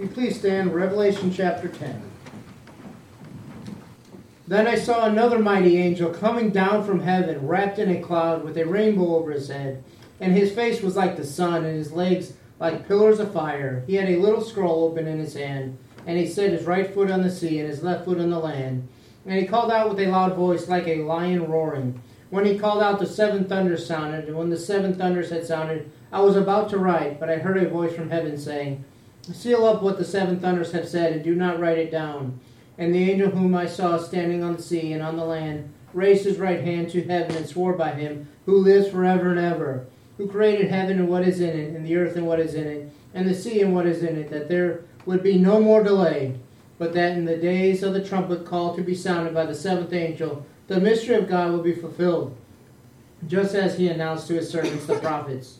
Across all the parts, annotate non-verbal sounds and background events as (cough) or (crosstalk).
you please stand? Revelation chapter 10. Then I saw another mighty angel coming down from heaven, wrapped in a cloud, with a rainbow over his head, and his face was like the sun, and his legs like pillars of fire. He had a little scroll open in his hand, and he set his right foot on the sea and his left foot on the land. And he called out with a loud voice, like a lion roaring. When he called out, the seven thunders sounded, and when the seven thunders had sounded, I was about to write, but I heard a voice from heaven saying, Seal up what the seven thunders have said, and do not write it down. And the angel whom I saw standing on the sea and on the land raised his right hand to heaven and swore by him who lives forever and ever, who created heaven and what is in it, and the earth and what is in it, and the sea and what is in it, that there would be no more delay, but that in the days of the trumpet call to be sounded by the seventh angel, the mystery of God will be fulfilled, just as he announced to his servants the prophets.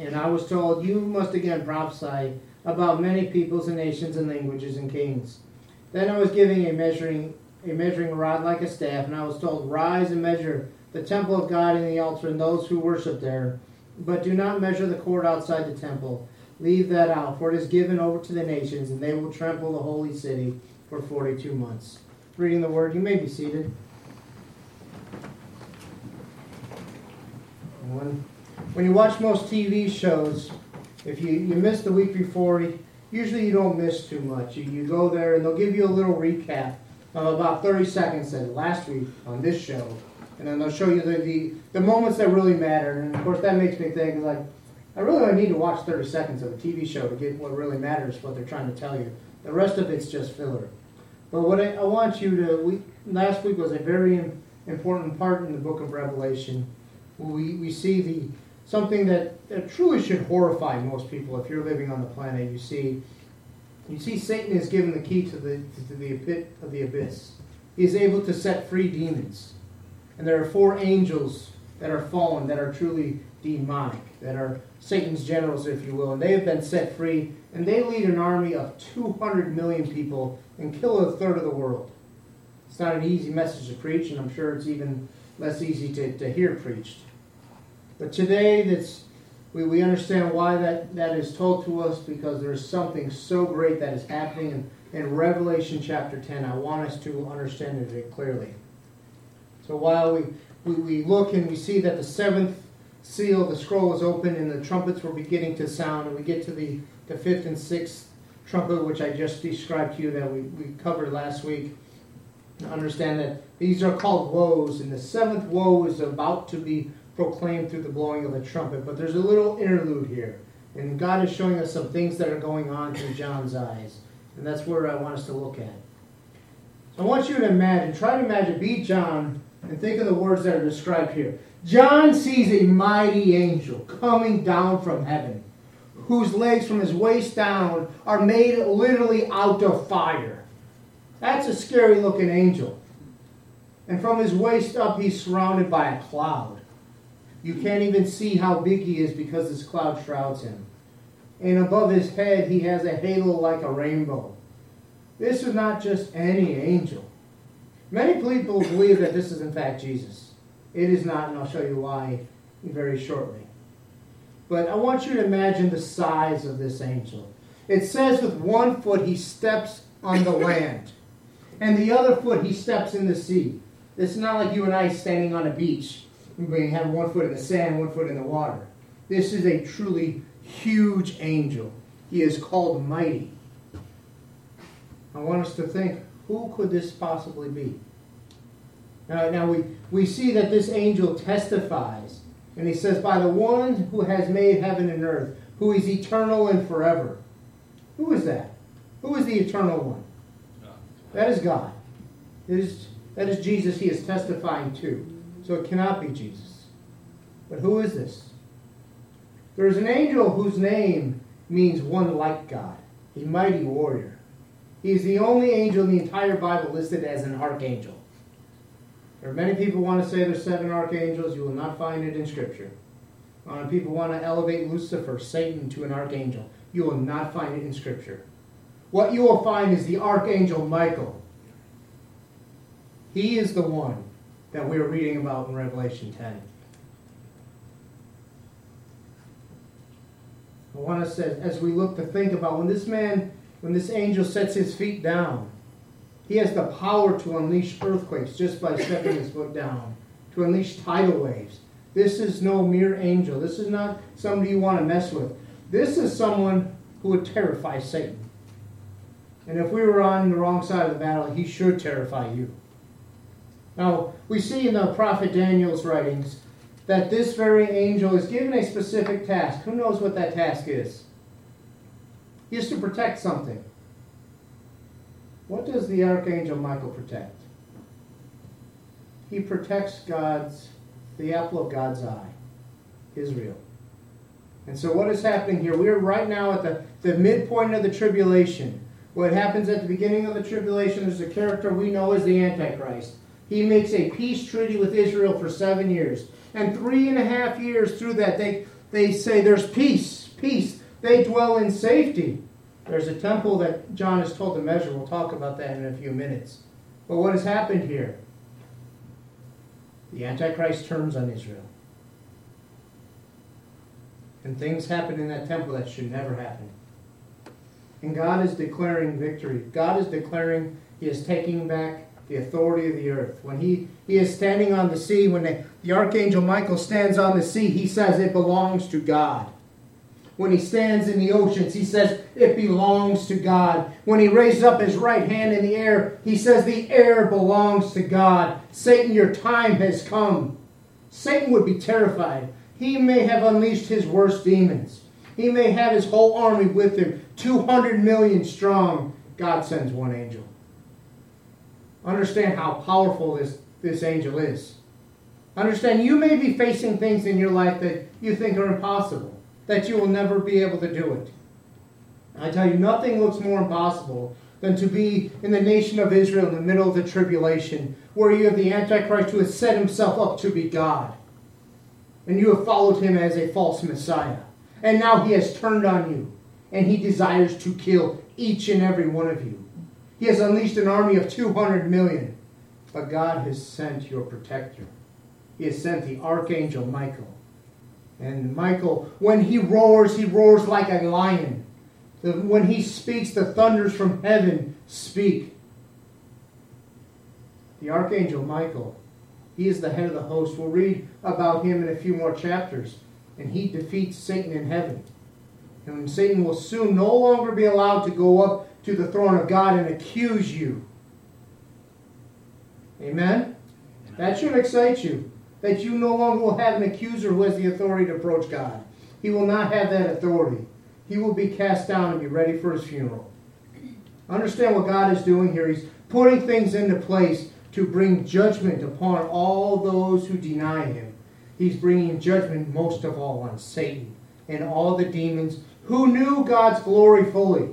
And I was told, You must again prophesy about many peoples and nations and languages and kings. Then I was giving a measuring a measuring rod like a staff, and I was told, Rise and measure the temple of God and the altar and those who worship there. But do not measure the court outside the temple. Leave that out, for it is given over to the nations, and they will trample the holy city for 42 months. Reading the word, you may be seated. When, when you watch most TV shows, if you, you miss the week before, usually you don't miss too much. You, you go there and they'll give you a little recap of about 30 seconds that last week on this show. And then they'll show you the, the, the moments that really matter. And of course, that makes me think, like, I really only need to watch 30 seconds of a TV show to get what really matters, what they're trying to tell you. The rest of it's just filler. But what I, I want you to, we, last week was a very important part in the book of Revelation. We, we see the something that, that truly should horrify most people if you're living on the planet. You see, you see Satan is given the key to the, to the pit of the abyss. He is able to set free demons. And there are four angels that are fallen, that are truly demonic, that are Satan's generals, if you will, and they have been set free, and they lead an army of 200 million people and kill a third of the world. It's not an easy message to preach, and I'm sure it's even less easy to, to hear preached. But today, that's, we, we understand why that, that is told to us because there's something so great that is happening in, in Revelation chapter 10. I want us to understand it clearly. So while we, we, we look and we see that the seventh seal, the scroll is open, and the trumpets were beginning to sound, and we get to the, the fifth and sixth trumpet, which I just described to you that we, we covered last week. Understand that these are called woes, and the seventh woe is about to be proclaimed through the blowing of a trumpet. But there's a little interlude here, and God is showing us some things that are going on through John's eyes, and that's where I want us to look at. So I want you to imagine, try to imagine, be John, and think of the words that are described here. John sees a mighty angel coming down from heaven, whose legs from his waist down are made literally out of fire. That's a scary looking angel. And from his waist up, he's surrounded by a cloud. You can't even see how big he is because this cloud shrouds him. And above his head, he has a halo like a rainbow. This is not just any angel. Many people believe that this is, in fact, Jesus. It is not, and I'll show you why very shortly. But I want you to imagine the size of this angel. It says with one foot he steps on the (laughs) land, and the other foot he steps in the sea. It's not like you and I standing on a beach. We have one foot in the sand, one foot in the water. This is a truly huge angel. He is called mighty. I want us to think who could this possibly be? Now, now we, we see that this angel testifies, and he says, By the one who has made heaven and earth, who is eternal and forever. Who is that? Who is the eternal one? That is God. It is, that is Jesus he is testifying to. So it cannot be Jesus. But who is this? There is an angel whose name means one like God, a mighty warrior. He is the only angel in the entire Bible listed as an archangel. There are many people want to say there's seven archangels. You will not find it in Scripture. Uh, people want to elevate Lucifer, Satan, to an archangel. You will not find it in Scripture. What you will find is the archangel Michael. He is the one that we are reading about in Revelation 10. I want us, as, as we look to think about when this man, when this angel sets his feet down, he has the power to unleash earthquakes just by stepping his foot down, to unleash tidal waves. This is no mere angel. This is not somebody you want to mess with. This is someone who would terrify Satan. And if we were on the wrong side of the battle, he should terrify you. Now, we see in the prophet Daniel's writings that this very angel is given a specific task. Who knows what that task is? He is to protect something. What does the archangel Michael protect? He protects God's, the apple of God's eye, Israel. And so, what is happening here? We are right now at the, the midpoint of the tribulation. What happens at the beginning of the tribulation is a character we know as the Antichrist. He makes a peace treaty with Israel for seven years. And three and a half years through that, they, they say there's peace, peace. They dwell in safety. There's a temple that John is told to measure. We'll talk about that in a few minutes. But what has happened here? The Antichrist turns on Israel. And things happen in that temple that should never happen. And God is declaring victory. God is declaring He is taking back the authority of the earth. When He, he is standing on the sea, when the, the Archangel Michael stands on the sea, He says it belongs to God. When he stands in the oceans, he says it belongs to God. When he raises up his right hand in the air, he says the air belongs to God. Satan, your time has come. Satan would be terrified. He may have unleashed his worst demons. He may have his whole army with him, 200 million strong. God sends one angel. Understand how powerful this, this angel is. Understand you may be facing things in your life that you think are impossible that you will never be able to do it. I tell you, nothing looks more impossible than to be in the nation of Israel in the middle of the tribulation, where you have the Antichrist who has set himself up to be God. And you have followed him as a false Messiah. And now he has turned on you, and he desires to kill each and every one of you. He has unleashed an army of 200 million. But God has sent your protector. He has sent the archangel Michael and Michael, when he roars, he roars like a lion. When he speaks, the thunders from heaven speak. The archangel Michael, he is the head of the host. We'll read about him in a few more chapters. And he defeats Satan in heaven. And Satan will soon no longer be allowed to go up to the throne of God and accuse you. Amen? That should excite you that you no longer will have an accuser who has the authority to approach God. He will not have that authority. He will be cast down and be ready for his funeral. Understand what God is doing here. He's putting things into place to bring judgment upon all those who deny him. He's bringing judgment most of all on Satan and all the demons who knew God's glory fully.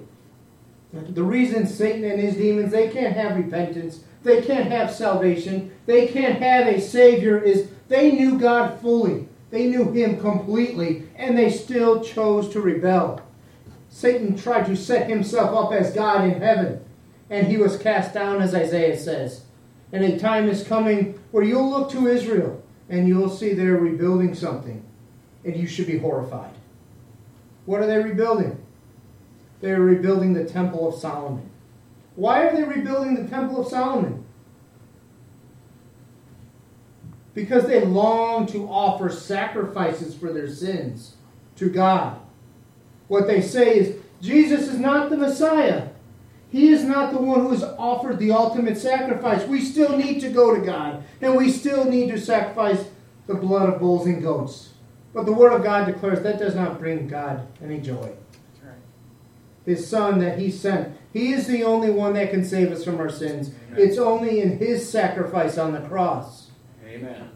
The reason Satan and his demons they can't have repentance, they can't have salvation, they can't have a savior is they knew God fully. They knew Him completely, and they still chose to rebel. Satan tried to set himself up as God in heaven, and he was cast down, as Isaiah says. And a time is coming where you'll look to Israel and you'll see they're rebuilding something, and you should be horrified. What are they rebuilding? They're rebuilding the Temple of Solomon. Why are they rebuilding the Temple of Solomon? because they long to offer sacrifices for their sins to God. What they say is, Jesus is not the Messiah. He is not the one who has offered the ultimate sacrifice. We still need to go to God, and we still need to sacrifice the blood of bulls and goats. But the Word of God declares that does not bring God any joy. His Son that He sent, He is the only one that can save us from our sins. Amen. It's only in His sacrifice on the cross. Amen.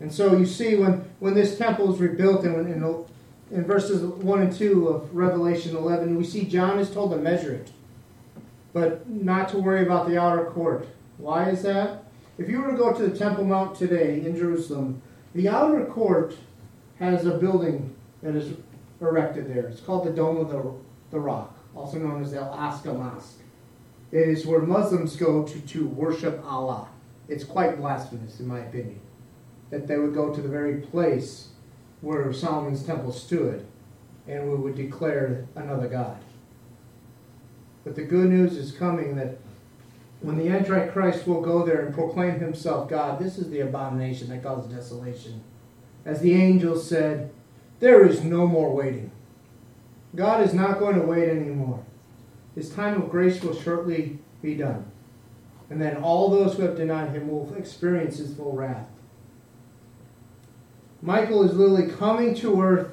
And so you see when, when this temple is rebuilt in, in, in verses 1 and 2 of Revelation 11, we see John is told to measure it. but not to worry about the outer court. Why is that? If you were to go to the Temple Mount today in Jerusalem, the outer court has a building that is erected there. It's called the Dome of the, the Rock, also known as Al Aqsa Mosque. It is where Muslims go to, to worship Allah. It's quite blasphemous, in my opinion, that they would go to the very place where Solomon's temple stood and we would declare another God. But the good news is coming that when the Antichrist will go there and proclaim himself God, this is the abomination that causes desolation. As the angel said, there is no more waiting. God is not going to wait anymore. His time of grace will shortly be done. And then all those who have denied him will experience his full wrath. Michael is literally coming to earth.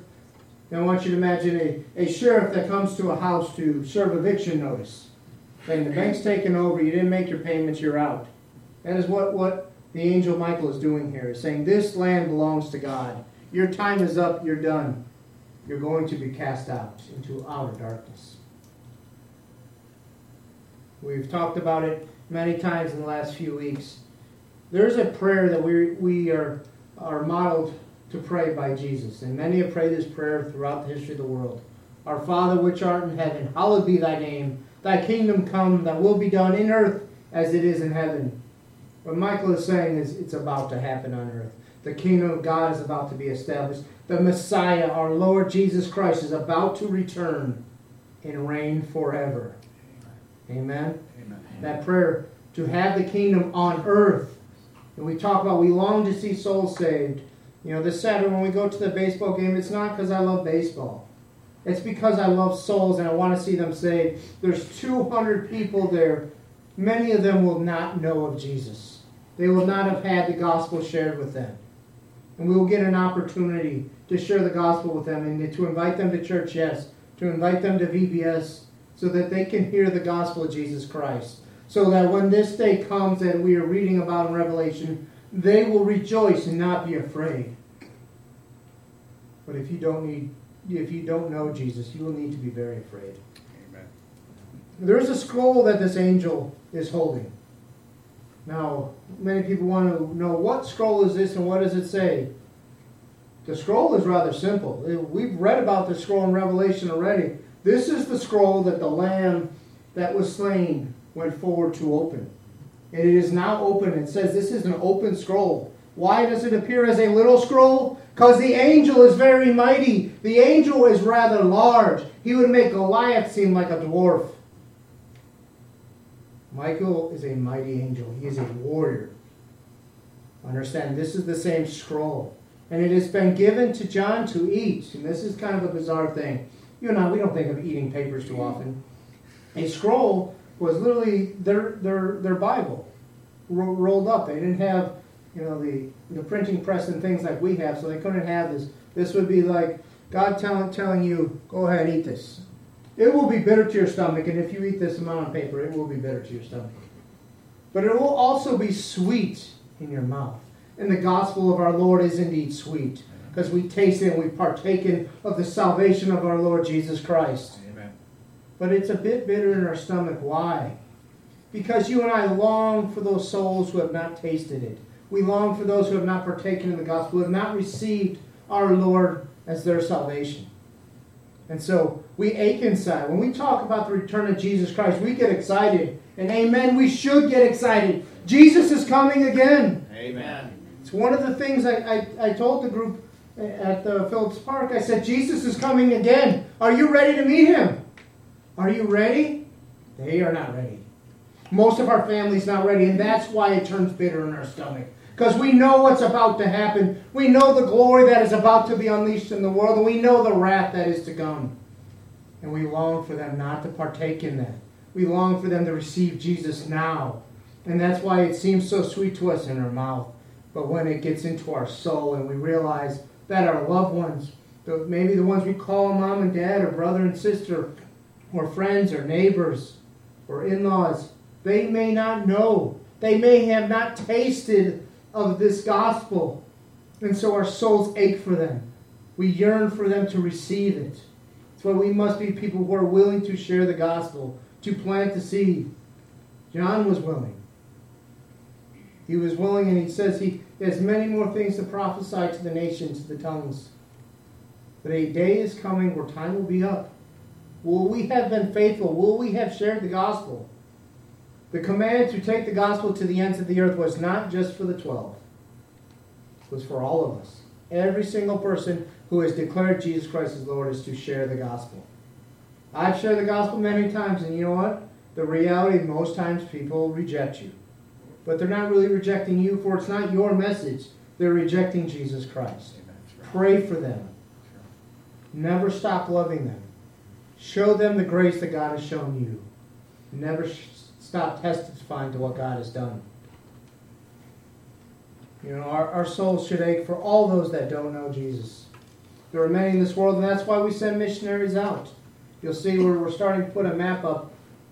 And I want you to imagine a, a sheriff that comes to a house to serve eviction notice. Saying the bank's taken over, you didn't make your payments, you're out. That is what, what the angel Michael is doing here. Is saying this land belongs to God. Your time is up, you're done. You're going to be cast out into outer darkness. We've talked about it many times in the last few weeks. There's a prayer that we, we are, are modeled to pray by Jesus, and many have prayed this prayer throughout the history of the world. Our Father which art in heaven, hallowed be thy name. Thy kingdom come, thy will be done in earth as it is in heaven. What Michael is saying is it's about to happen on earth. The kingdom of God is about to be established. The Messiah, our Lord Jesus Christ, is about to return and reign forever. Amen. Amen. That prayer to have the kingdom on earth. And we talk about we long to see souls saved. You know, this Saturday when we go to the baseball game, it's not because I love baseball. It's because I love souls and I want to see them saved. There's 200 people there. Many of them will not know of Jesus. They will not have had the gospel shared with them. And we will get an opportunity to share the gospel with them and to invite them to church, yes, to invite them to VBS so that they can hear the gospel of Jesus Christ. So that when this day comes that we are reading about in Revelation, they will rejoice and not be afraid. But if you don't need if you don't know Jesus, you will need to be very afraid. Amen. There is a scroll that this angel is holding. Now, many people want to know what scroll is this and what does it say? The scroll is rather simple. Uh, we've read about the scroll in Revelation already. This is the scroll that the Lamb that was slain went forward to open. And it is now open. It says this is an open scroll. Why does it appear as a little scroll? Because the angel is very mighty. The angel is rather large. He would make Goliath seem like a dwarf. Michael is a mighty angel. He is a warrior. Understand, this is the same scroll. And it has been given to John to eat. And this is kind of a bizarre thing. You and I, we don't think of eating papers too often. A scroll was literally their, their, their Bible ro- rolled up. They didn't have, you know, the, the printing press and things like we have, so they couldn't have this. This would be like God telling, telling you, go ahead, eat this. It will be bitter to your stomach, and if you eat this amount of paper, it will be bitter to your stomach. But it will also be sweet in your mouth. And the gospel of our Lord is indeed sweet, because we taste it and we partaken of the salvation of our Lord Jesus Christ. Amen. But it's a bit bitter in our stomach. Why? Because you and I long for those souls who have not tasted it. We long for those who have not partaken in the gospel, who have not received our Lord as their salvation. And so we ache inside. When we talk about the return of Jesus Christ, we get excited. And amen, we should get excited. Jesus is coming again. Amen. It's one of the things I, I, I told the group at the Phillips Park. I said, Jesus is coming again. Are you ready to meet him? Are you ready? They are not ready. Most of our family's not ready, and that's why it turns bitter in our stomach. Because we know what's about to happen. We know the glory that is about to be unleashed in the world, and we know the wrath that is to come. And we long for them not to partake in that. We long for them to receive Jesus now. And that's why it seems so sweet to us in our mouth. But when it gets into our soul and we realize that our loved ones, maybe the ones we call mom and dad or brother and sister, or friends or neighbors or in laws, they may not know. They may have not tasted of this gospel. And so our souls ache for them. We yearn for them to receive it. That's why we must be people who are willing to share the gospel to plant the seed. John was willing. He was willing, and he says he has many more things to prophesy to the nations, to the tongues. But a day is coming where time will be up. Will we have been faithful? Will we have shared the gospel? The command to take the gospel to the ends of the earth was not just for the twelve, it was for all of us. Every single person who has declared Jesus Christ as Lord is to share the gospel. I've shared the gospel many times, and you know what? The reality, most times, people reject you. But they're not really rejecting you, for it's not your message. They're rejecting Jesus Christ. Pray for them. Never stop loving them. Show them the grace that God has shown you. Never stop testifying to what God has done. You know, our, our souls should ache for all those that don't know Jesus. There are many in this world, and that's why we send missionaries out. You'll see where we're starting to put a map up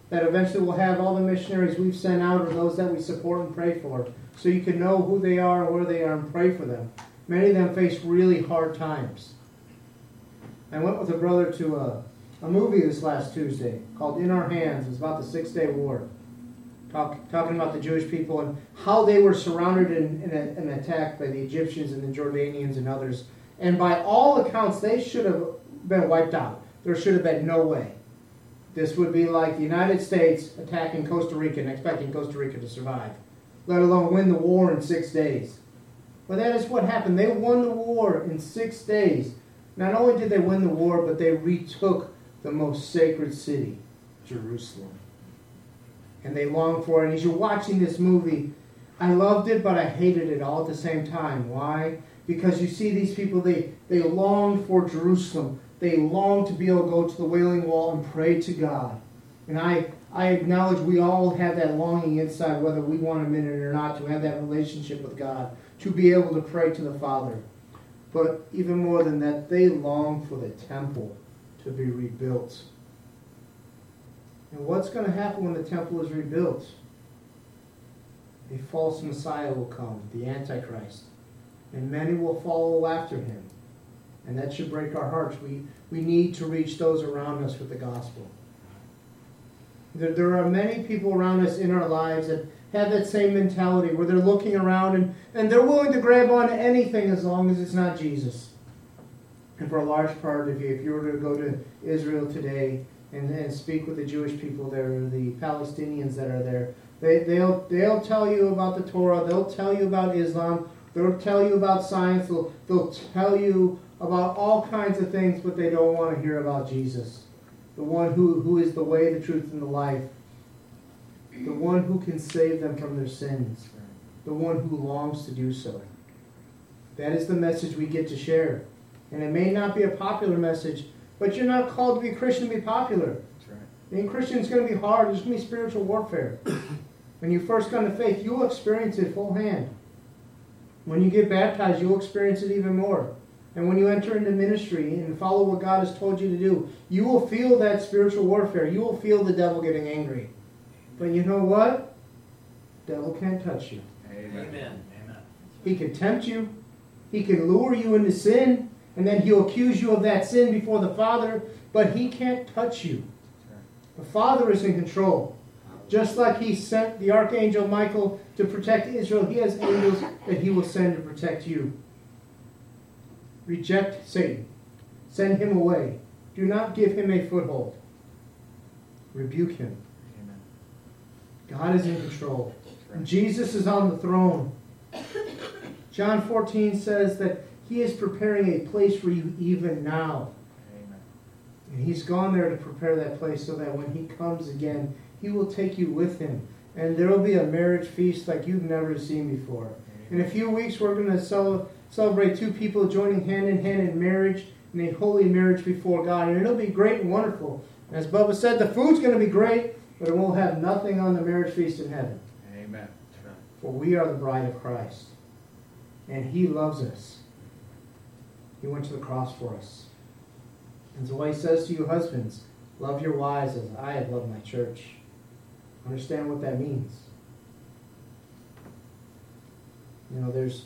that eventually will have all the missionaries we've sent out or those that we support and pray for. So you can know who they are where they are and pray for them. Many of them face really hard times. I went with a brother to a, a movie this last Tuesday called In Our Hands. It was about the Six Day War. Talk, talking about the Jewish people and how they were surrounded in, in a, an attack by the Egyptians and the Jordanians and others. And by all accounts, they should have been wiped out. There should have been no way. This would be like the United States attacking Costa Rica and expecting Costa Rica to survive, let alone win the war in six days. But that is what happened. They won the war in six days. Not only did they win the war, but they retook the most sacred city, Jerusalem. And they long for it. And as you're watching this movie, I loved it, but I hated it all at the same time. Why? Because you see these people, they, they longed for Jerusalem. They longed to be able to go to the Wailing Wall and pray to God. And I, I acknowledge we all have that longing inside, whether we want to admit it or not, to have that relationship with God, to be able to pray to the Father. But even more than that, they long for the temple to be rebuilt. And what's going to happen when the temple is rebuilt? A false Messiah will come, the Antichrist, and many will follow after him. And that should break our hearts. We, we need to reach those around us with the gospel. There, there are many people around us in our lives that have that same mentality where they're looking around and, and they're willing to grab onto anything as long as it's not Jesus. And for a large part of you, if you were to go to Israel today and, and speak with the Jewish people there, the Palestinians that are there, they, they'll, they'll tell you about the Torah, they'll tell you about Islam, they'll tell you about science, they'll, they'll tell you about all kinds of things, but they don't want to hear about Jesus. The one who, who is the way, the truth, and the life the one who can save them from their sins, the one who longs to do so. That is the message we get to share. And it may not be a popular message, but you're not called to be Christian to be popular. That's right. Being Christian is going to be hard. There's going to be spiritual warfare. (coughs) when you first come to faith, you'll experience it full hand. When you get baptized, you'll experience it even more. And when you enter into ministry and follow what God has told you to do, you will feel that spiritual warfare. You will feel the devil getting angry. But you know what? Devil can't touch you. Amen. Amen. He can tempt you. He can lure you into sin, and then he'll accuse you of that sin before the Father, but he can't touch you. The Father is in control. Just like he sent the archangel Michael to protect Israel, he has angels that he will send to protect you. Reject Satan. Send him away. Do not give him a foothold. Rebuke him. God is in control. Jesus is on the throne. John 14 says that he is preparing a place for you even now. Amen. And he's gone there to prepare that place so that when he comes again, he will take you with him. And there will be a marriage feast like you've never seen before. Amen. In a few weeks, we're going to celebrate two people joining hand in hand in marriage, in a holy marriage before God. And it'll be great and wonderful. As Bubba said, the food's going to be great but it won't have nothing on the marriage feast in heaven. Amen. For we are the bride of Christ. And he loves us. He went to the cross for us. And so he says to you husbands, love your wives as I have loved my church. Understand what that means. You know, there's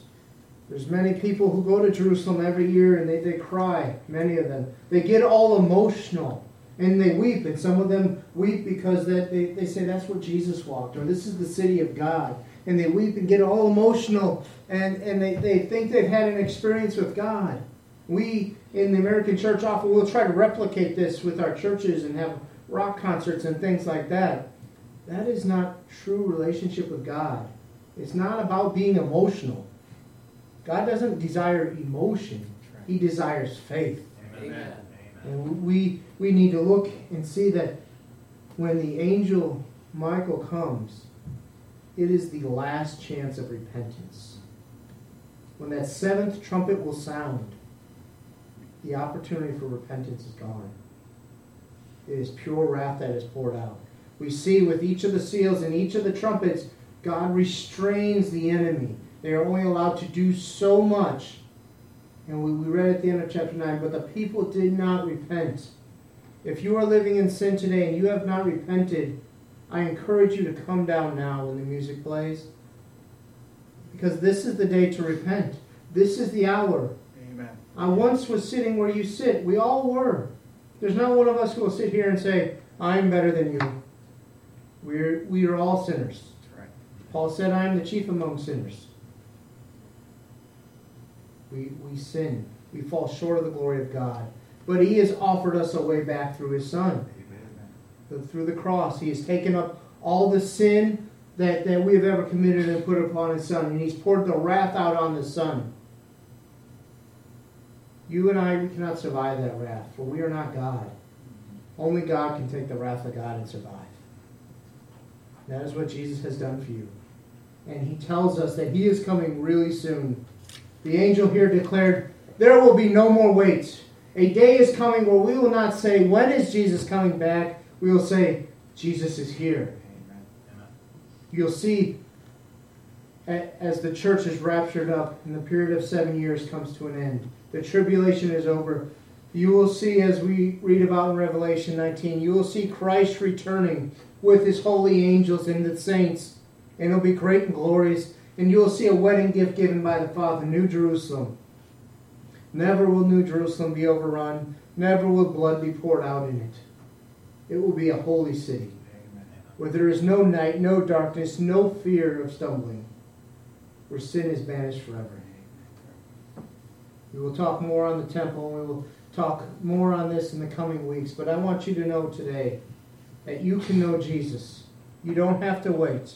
there's many people who go to Jerusalem every year and they, they cry, many of them. They get all emotional And they weep, and some of them weep because that they, they say that's where Jesus walked, or this is the city of God. And they weep and get all emotional, and, and they, they think they've had an experience with God. We in the American church often will try to replicate this with our churches and have rock concerts and things like that. That is not true relationship with God. It's not about being emotional. God doesn't desire emotion, He desires faith. Amen. And we, we need to look and see that when the angel Michael comes, it is the last chance of repentance. When that seventh trumpet will sound, the opportunity for repentance is gone. It is pure wrath that is poured out. We see with each of the seals and each of the trumpets, God restrains the enemy. They are only allowed to do so much. And we, we read at the end of chapter 9, but the people did not repent. If you are living in sin today and you have not repented, I encourage you to come down now when the music plays. Because this is the day to repent. This is the hour. I once was sitting where you sit. We all were. There's not one of us who will sit here and say, I'm better than you. We're, we are all sinners. Right. Paul said, I am the chief among sinners. We, we sin. We fall short of the glory of God. But He has offered us a way back through His Son. Amen. Through the cross. He has taken up all the sin that, that we have ever committed and put upon His Son. And He's poured the wrath out on the Son. You and I, we cannot survive that wrath, for we are not God. Only God can take the wrath of God and survive. That is what Jesus has done for you. And he tells us that he is coming really soon. The angel here declared, There will be no more wait. A day is coming where we will not say, When is Jesus coming back? We will say, Jesus is here. Amen. You'll see as the church is raptured up and the period of seven years comes to an end, the tribulation is over. You will see, as we read about in Revelation 19, you will see Christ returning with his holy angels and the saints, and it'll be great and glorious. And you will see a wedding gift given by the Father, New Jerusalem. Never will New Jerusalem be overrun, never will blood be poured out in it. It will be a holy city where there is no night, no darkness, no fear of stumbling, where sin is banished forever. We will talk more on the temple, and we will talk more on this in the coming weeks, but I want you to know today that you can know Jesus. You don't have to wait.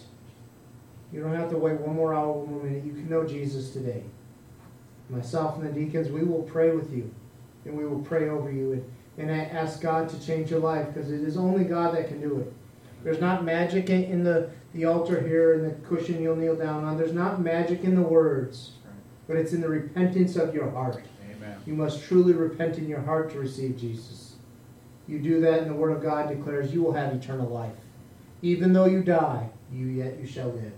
You don't have to wait one more hour, one more minute. You can know Jesus today. Myself and the deacons, we will pray with you, and we will pray over you, and, and I ask God to change your life, because it is only God that can do it. There's not magic in, the, the altar here and the cushion you'll kneel down on. There's not magic in the words. But it's in the repentance of your heart. Amen. You must truly repent in your heart to receive Jesus. You do that, and the Word of God declares you will have eternal life. Even though you die, you yet you shall live.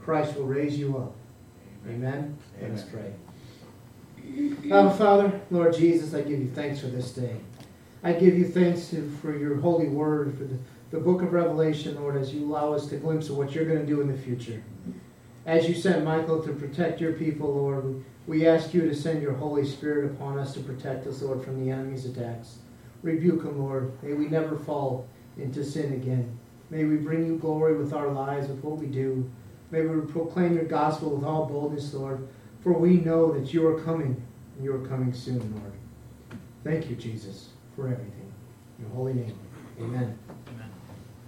Christ will raise you up. Amen. Let us pray. Father, Lord Jesus, I give you thanks for this day. I give you thanks for your holy word, for the, the book of Revelation, Lord, as you allow us to glimpse of what you're going to do in the future. As you sent Michael to protect your people, Lord, we, ask you to send your Holy Spirit upon us to protect us, Lord, from the enemy's attacks. Rebuke them, Lord. May we never fall into sin again. May we bring you glory with our lives, with what we do. May we proclaim your gospel with all boldness, Lord, for we know that you are coming, and you are coming soon, Lord. Thank you, Jesus, for everything. In your holy name, amen.